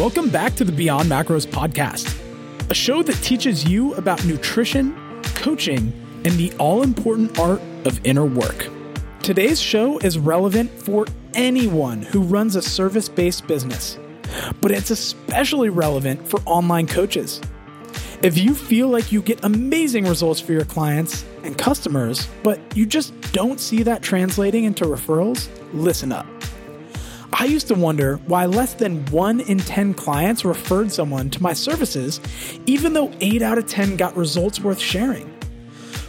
Welcome back to the Beyond Macros podcast, a show that teaches you about nutrition, coaching, and the all important art of inner work. Today's show is relevant for anyone who runs a service based business, but it's especially relevant for online coaches. If you feel like you get amazing results for your clients and customers, but you just don't see that translating into referrals, listen up. I used to wonder why less than 1 in 10 clients referred someone to my services, even though 8 out of 10 got results worth sharing.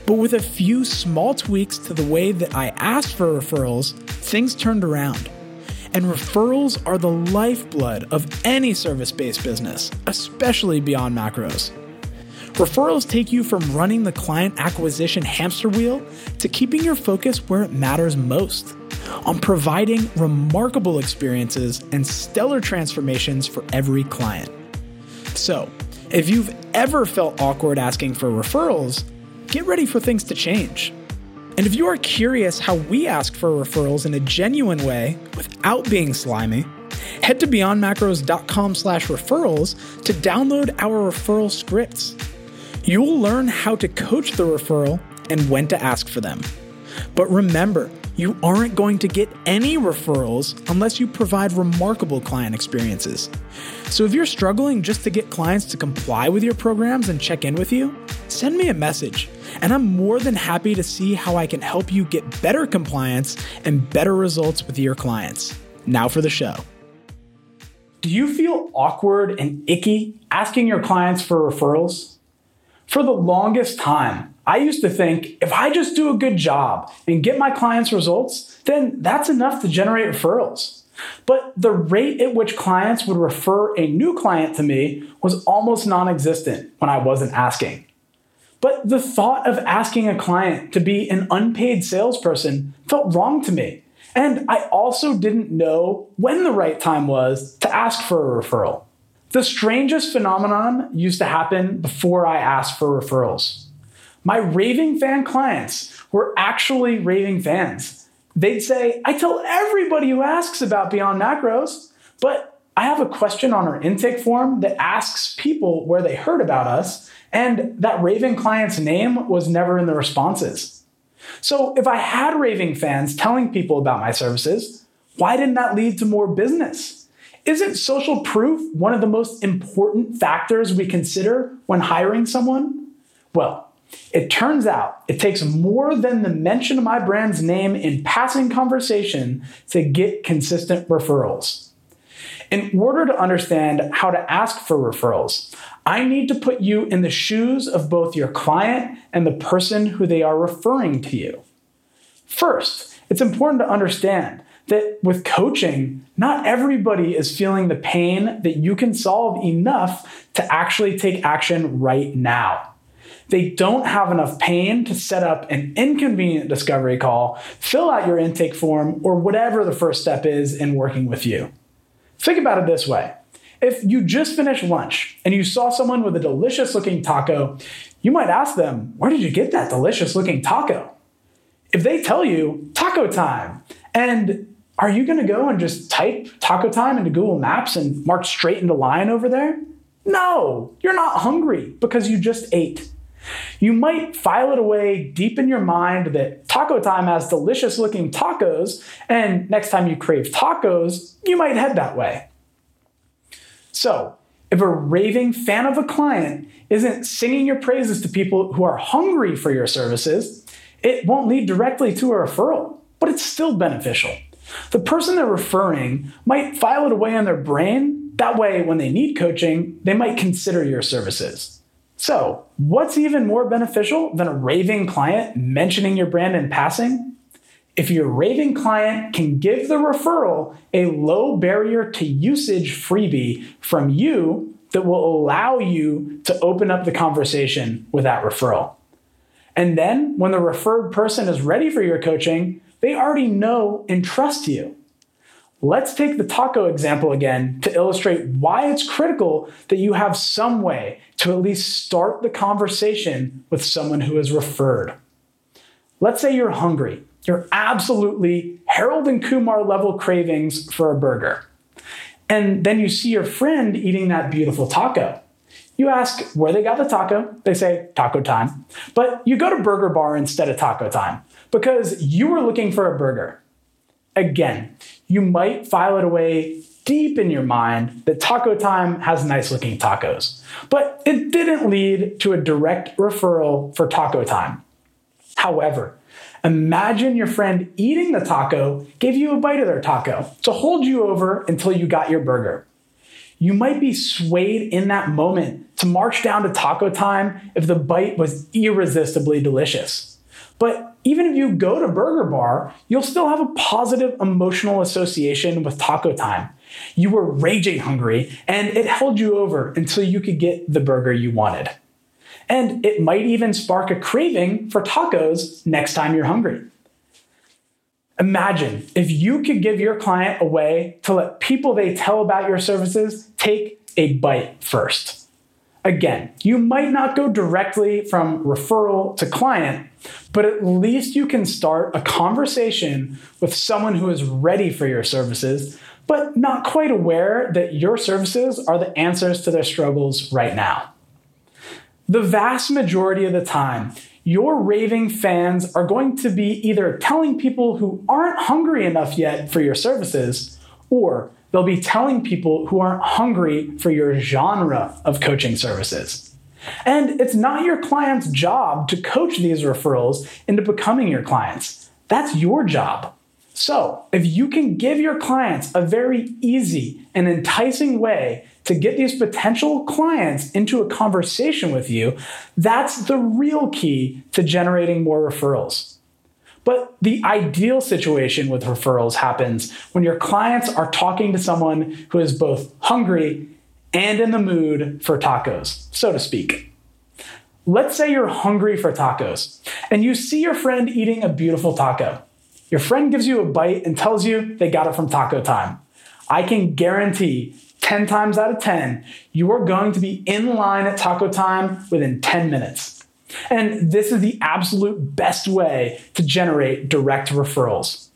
But with a few small tweaks to the way that I asked for referrals, things turned around. And referrals are the lifeblood of any service based business, especially beyond macros. Referrals take you from running the client acquisition hamster wheel to keeping your focus where it matters most on providing remarkable experiences and stellar transformations for every client. So, if you've ever felt awkward asking for referrals, get ready for things to change. And if you are curious how we ask for referrals in a genuine way without being slimy, head to beyondmacros.com slash referrals to download our referral scripts. You'll learn how to coach the referral and when to ask for them. But remember, you aren't going to get any referrals unless you provide remarkable client experiences. So if you're struggling just to get clients to comply with your programs and check in with you, send me a message, and I'm more than happy to see how I can help you get better compliance and better results with your clients. Now for the show. Do you feel awkward and icky asking your clients for referrals? For the longest time, I used to think if I just do a good job and get my clients results, then that's enough to generate referrals. But the rate at which clients would refer a new client to me was almost non existent when I wasn't asking. But the thought of asking a client to be an unpaid salesperson felt wrong to me. And I also didn't know when the right time was to ask for a referral. The strangest phenomenon used to happen before I asked for referrals. My raving fan clients were actually raving fans. They'd say, I tell everybody who asks about Beyond Macros, but I have a question on our intake form that asks people where they heard about us, and that raving client's name was never in the responses. So if I had raving fans telling people about my services, why didn't that lead to more business? Isn't social proof one of the most important factors we consider when hiring someone? Well, it turns out it takes more than the mention of my brand's name in passing conversation to get consistent referrals. In order to understand how to ask for referrals, I need to put you in the shoes of both your client and the person who they are referring to you. First, it's important to understand that with coaching, not everybody is feeling the pain that you can solve enough to actually take action right now. They don't have enough pain to set up an inconvenient discovery call, fill out your intake form, or whatever the first step is in working with you. Think about it this way. If you just finished lunch and you saw someone with a delicious looking taco, you might ask them, Where did you get that delicious looking taco? If they tell you, Taco time, and are you going to go and just type taco time into Google Maps and march straight into line over there? No, you're not hungry because you just ate. You might file it away deep in your mind that taco time has delicious looking tacos, and next time you crave tacos, you might head that way. So, if a raving fan of a client isn't singing your praises to people who are hungry for your services, it won't lead directly to a referral, but it's still beneficial. The person they're referring might file it away in their brain. That way, when they need coaching, they might consider your services. So, what's even more beneficial than a raving client mentioning your brand in passing? If your raving client can give the referral a low barrier to usage freebie from you that will allow you to open up the conversation with that referral. And then, when the referred person is ready for your coaching, they already know and trust you. Let's take the taco example again to illustrate why it's critical that you have some way to at least start the conversation with someone who is referred. Let's say you're hungry. You're absolutely Harold and Kumar level cravings for a burger. And then you see your friend eating that beautiful taco. You ask where they got the taco, they say taco time. But you go to Burger Bar instead of taco time because you were looking for a burger. Again, you might file it away deep in your mind that Taco Time has nice looking tacos, but it didn't lead to a direct referral for Taco Time. However, imagine your friend eating the taco gave you a bite of their taco to hold you over until you got your burger. You might be swayed in that moment to march down to Taco Time if the bite was irresistibly delicious. But even if you go to Burger Bar, you'll still have a positive emotional association with Taco Time. You were raging hungry, and it held you over until you could get the burger you wanted. And it might even spark a craving for tacos next time you're hungry. Imagine if you could give your client a way to let people they tell about your services take a bite first. Again, you might not go directly from referral to client, but at least you can start a conversation with someone who is ready for your services, but not quite aware that your services are the answers to their struggles right now. The vast majority of the time, your raving fans are going to be either telling people who aren't hungry enough yet for your services or they'll be telling people who aren't hungry for your genre of coaching services. And it's not your client's job to coach these referrals into becoming your clients. That's your job. So, if you can give your clients a very easy and enticing way to get these potential clients into a conversation with you, that's the real key to generating more referrals. But the ideal situation with referrals happens when your clients are talking to someone who is both hungry and in the mood for tacos, so to speak. Let's say you're hungry for tacos and you see your friend eating a beautiful taco. Your friend gives you a bite and tells you they got it from Taco Time. I can guarantee 10 times out of 10, you are going to be in line at Taco Time within 10 minutes. And this is the absolute best way to generate direct referrals.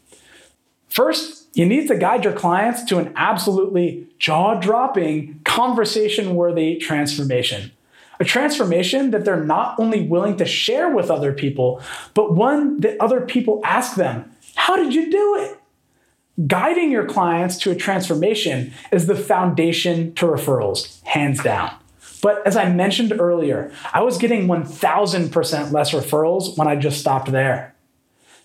First, you need to guide your clients to an absolutely jaw dropping, conversation worthy transformation. A transformation that they're not only willing to share with other people, but one that other people ask them, How did you do it? Guiding your clients to a transformation is the foundation to referrals, hands down. But as I mentioned earlier, I was getting 1000% less referrals when I just stopped there.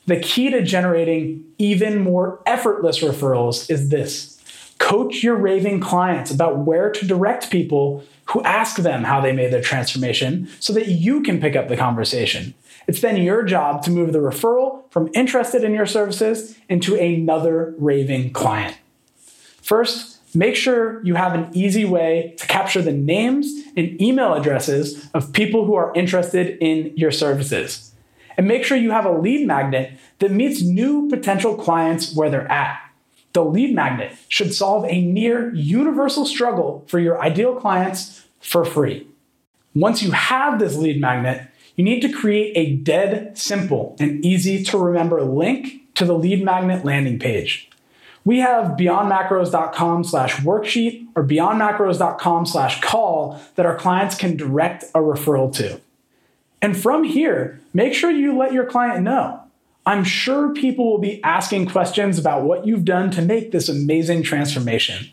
The key to generating even more effortless referrals is this coach your raving clients about where to direct people who ask them how they made their transformation so that you can pick up the conversation. It's then your job to move the referral from interested in your services into another raving client. First, make sure you have an easy way to capture the names and email addresses of people who are interested in your services. And make sure you have a lead magnet that meets new potential clients where they're at. The lead magnet should solve a near universal struggle for your ideal clients for free. Once you have this lead magnet, you need to create a dead simple and easy to remember link to the lead magnet landing page we have beyondmacros.com slash worksheet or beyondmacros.com slash call that our clients can direct a referral to. And from here, make sure you let your client know. I'm sure people will be asking questions about what you've done to make this amazing transformation.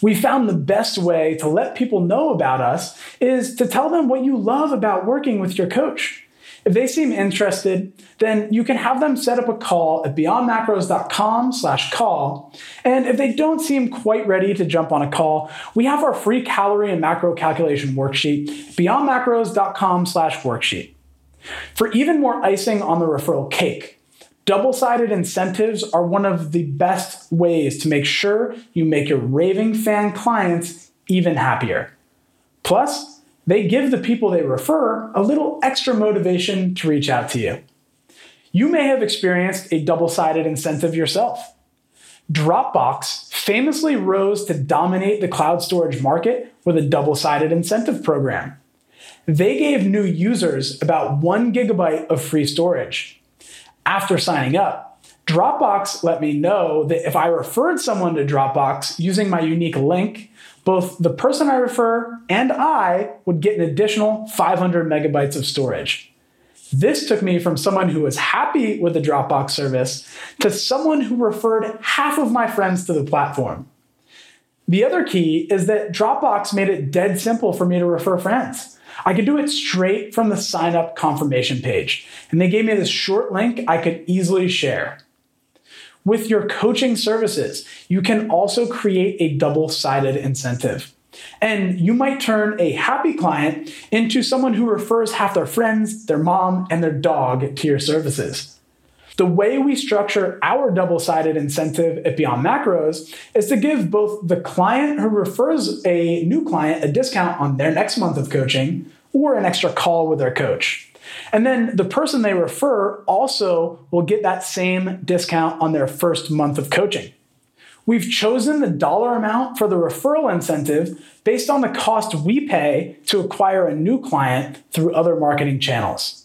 We found the best way to let people know about us is to tell them what you love about working with your coach. If they seem interested, then you can have them set up a call at beyondmacros.com slash call. And if they don't seem quite ready to jump on a call, we have our free calorie and macro calculation worksheet, beyondmacros.com slash worksheet. For even more icing on the referral cake, double-sided incentives are one of the best ways to make sure you make your raving fan clients even happier. Plus, they give the people they refer a little extra motivation to reach out to you. You may have experienced a double sided incentive yourself. Dropbox famously rose to dominate the cloud storage market with a double sided incentive program. They gave new users about one gigabyte of free storage. After signing up, Dropbox let me know that if I referred someone to Dropbox using my unique link, both the person I refer and I would get an additional 500 megabytes of storage. This took me from someone who was happy with the Dropbox service to someone who referred half of my friends to the platform. The other key is that Dropbox made it dead simple for me to refer friends. I could do it straight from the sign up confirmation page, and they gave me this short link I could easily share. With your coaching services, you can also create a double sided incentive. And you might turn a happy client into someone who refers half their friends, their mom, and their dog to your services. The way we structure our double sided incentive at Beyond Macros is to give both the client who refers a new client a discount on their next month of coaching or an extra call with their coach. And then the person they refer also will get that same discount on their first month of coaching. We've chosen the dollar amount for the referral incentive based on the cost we pay to acquire a new client through other marketing channels.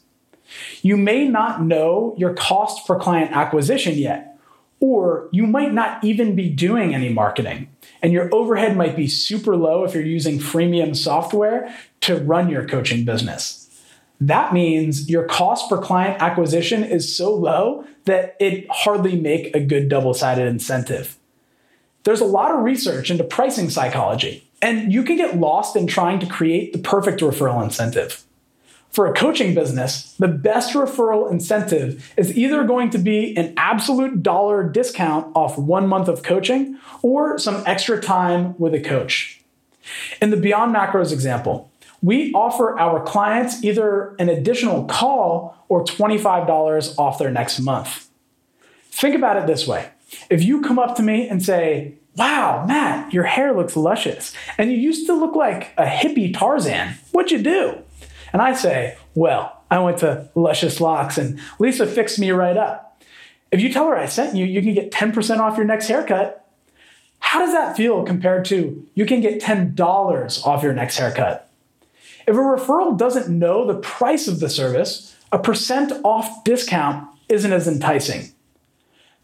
You may not know your cost per client acquisition yet, or you might not even be doing any marketing, and your overhead might be super low if you're using freemium software to run your coaching business. That means your cost per client acquisition is so low that it hardly make a good double-sided incentive. There's a lot of research into pricing psychology, and you can get lost in trying to create the perfect referral incentive. For a coaching business, the best referral incentive is either going to be an absolute dollar discount off one month of coaching or some extra time with a coach. In the Beyond Macros example, we offer our clients either an additional call or $25 off their next month. Think about it this way if you come up to me and say, Wow, Matt, your hair looks luscious, and you used to look like a hippie Tarzan, what'd you do? And I say, Well, I went to Luscious Locks and Lisa fixed me right up. If you tell her I sent you, you can get 10% off your next haircut. How does that feel compared to you can get $10 off your next haircut? If a referral doesn't know the price of the service, a percent off discount isn't as enticing.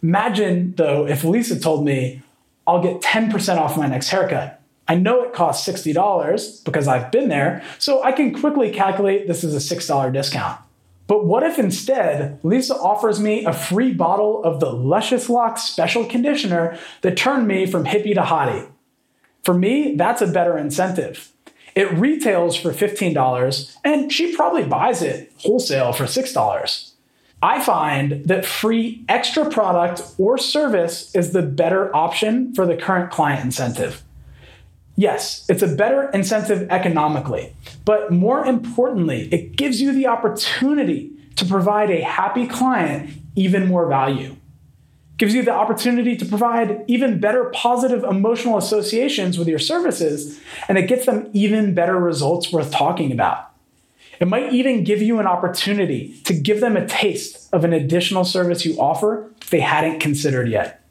Imagine, though, if Lisa told me, I'll get 10% off my next haircut. I know it costs $60 because I've been there, so I can quickly calculate this is a $6 discount. But what if instead Lisa offers me a free bottle of the Luscious Locks special conditioner that turned me from hippie to hottie? For me, that's a better incentive. It retails for $15 and she probably buys it wholesale for $6. I find that free extra product or service is the better option for the current client incentive. Yes, it's a better incentive economically, but more importantly, it gives you the opportunity to provide a happy client even more value gives you the opportunity to provide even better positive emotional associations with your services, and it gets them even better results worth talking about. It might even give you an opportunity to give them a taste of an additional service you offer they hadn't considered yet.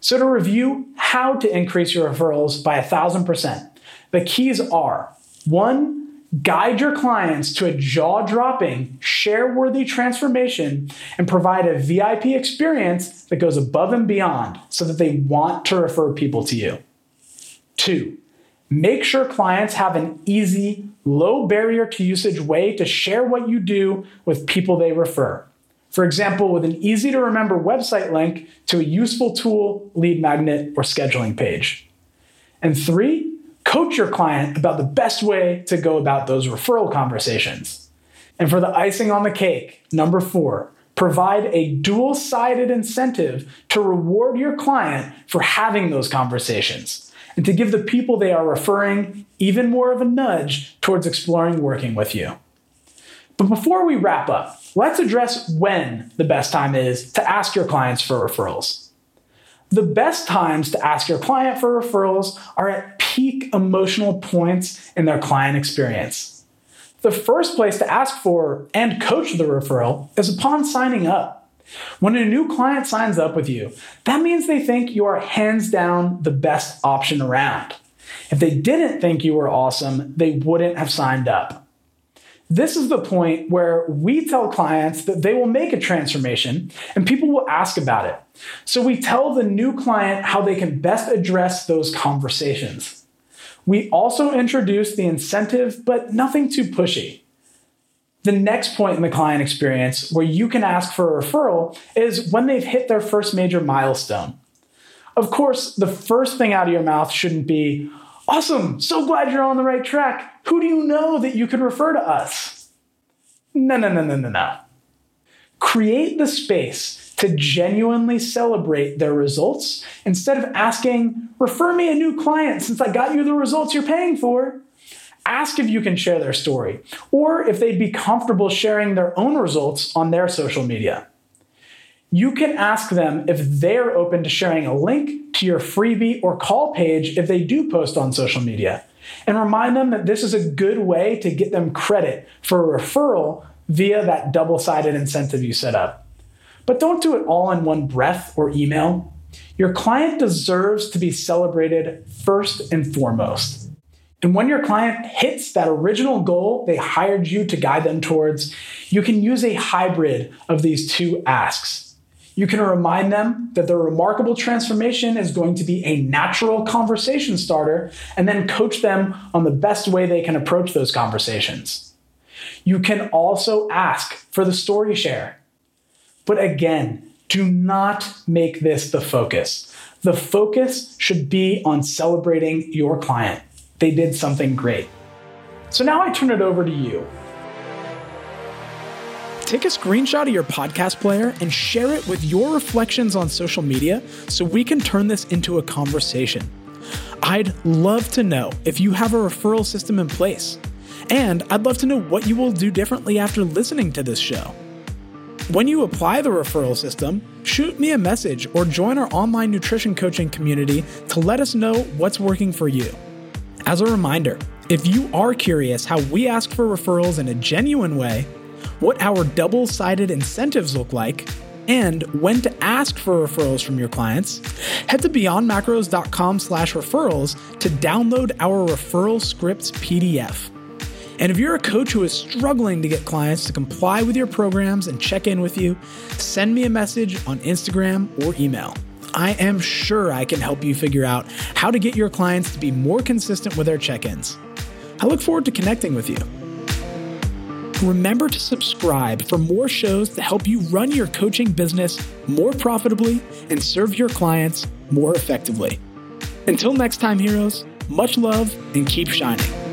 So, to review how to increase your referrals by a thousand percent, the keys are one, guide your clients to a jaw dropping, share worthy transformation, and provide a VIP experience that goes above and beyond so that they want to refer people to you. Two, make sure clients have an easy, low barrier to usage way to share what you do with people they refer. For example, with an easy to remember website link to a useful tool, lead magnet, or scheduling page. And three, coach your client about the best way to go about those referral conversations. And for the icing on the cake, number four, provide a dual sided incentive to reward your client for having those conversations and to give the people they are referring even more of a nudge towards exploring working with you. But before we wrap up, let's address when the best time is to ask your clients for referrals. The best times to ask your client for referrals are at peak emotional points in their client experience. The first place to ask for and coach the referral is upon signing up. When a new client signs up with you, that means they think you are hands down the best option around. If they didn't think you were awesome, they wouldn't have signed up. This is the point where we tell clients that they will make a transformation and people will ask about it. So we tell the new client how they can best address those conversations. We also introduce the incentive, but nothing too pushy. The next point in the client experience where you can ask for a referral is when they've hit their first major milestone. Of course, the first thing out of your mouth shouldn't be, Awesome, so glad you're on the right track. Who do you know that you could refer to us? No, no, no, no, no, no. Create the space to genuinely celebrate their results instead of asking, refer me a new client since I got you the results you're paying for. Ask if you can share their story or if they'd be comfortable sharing their own results on their social media you can ask them if they're open to sharing a link to your freebie or call page if they do post on social media. And remind them that this is a good way to get them credit for a referral via that double sided incentive you set up. But don't do it all in one breath or email. Your client deserves to be celebrated first and foremost. And when your client hits that original goal they hired you to guide them towards, you can use a hybrid of these two asks. You can remind them that their remarkable transformation is going to be a natural conversation starter and then coach them on the best way they can approach those conversations. You can also ask for the story share. But again, do not make this the focus. The focus should be on celebrating your client. They did something great. So now I turn it over to you. Take a screenshot of your podcast player and share it with your reflections on social media so we can turn this into a conversation. I'd love to know if you have a referral system in place. And I'd love to know what you will do differently after listening to this show. When you apply the referral system, shoot me a message or join our online nutrition coaching community to let us know what's working for you. As a reminder, if you are curious how we ask for referrals in a genuine way, what our double sided incentives look like, and when to ask for referrals from your clients, head to beyondmacros.com slash referrals to download our referral scripts PDF. And if you're a coach who is struggling to get clients to comply with your programs and check in with you, send me a message on Instagram or email. I am sure I can help you figure out how to get your clients to be more consistent with their check ins. I look forward to connecting with you. Remember to subscribe for more shows to help you run your coaching business more profitably and serve your clients more effectively. Until next time, heroes, much love and keep shining.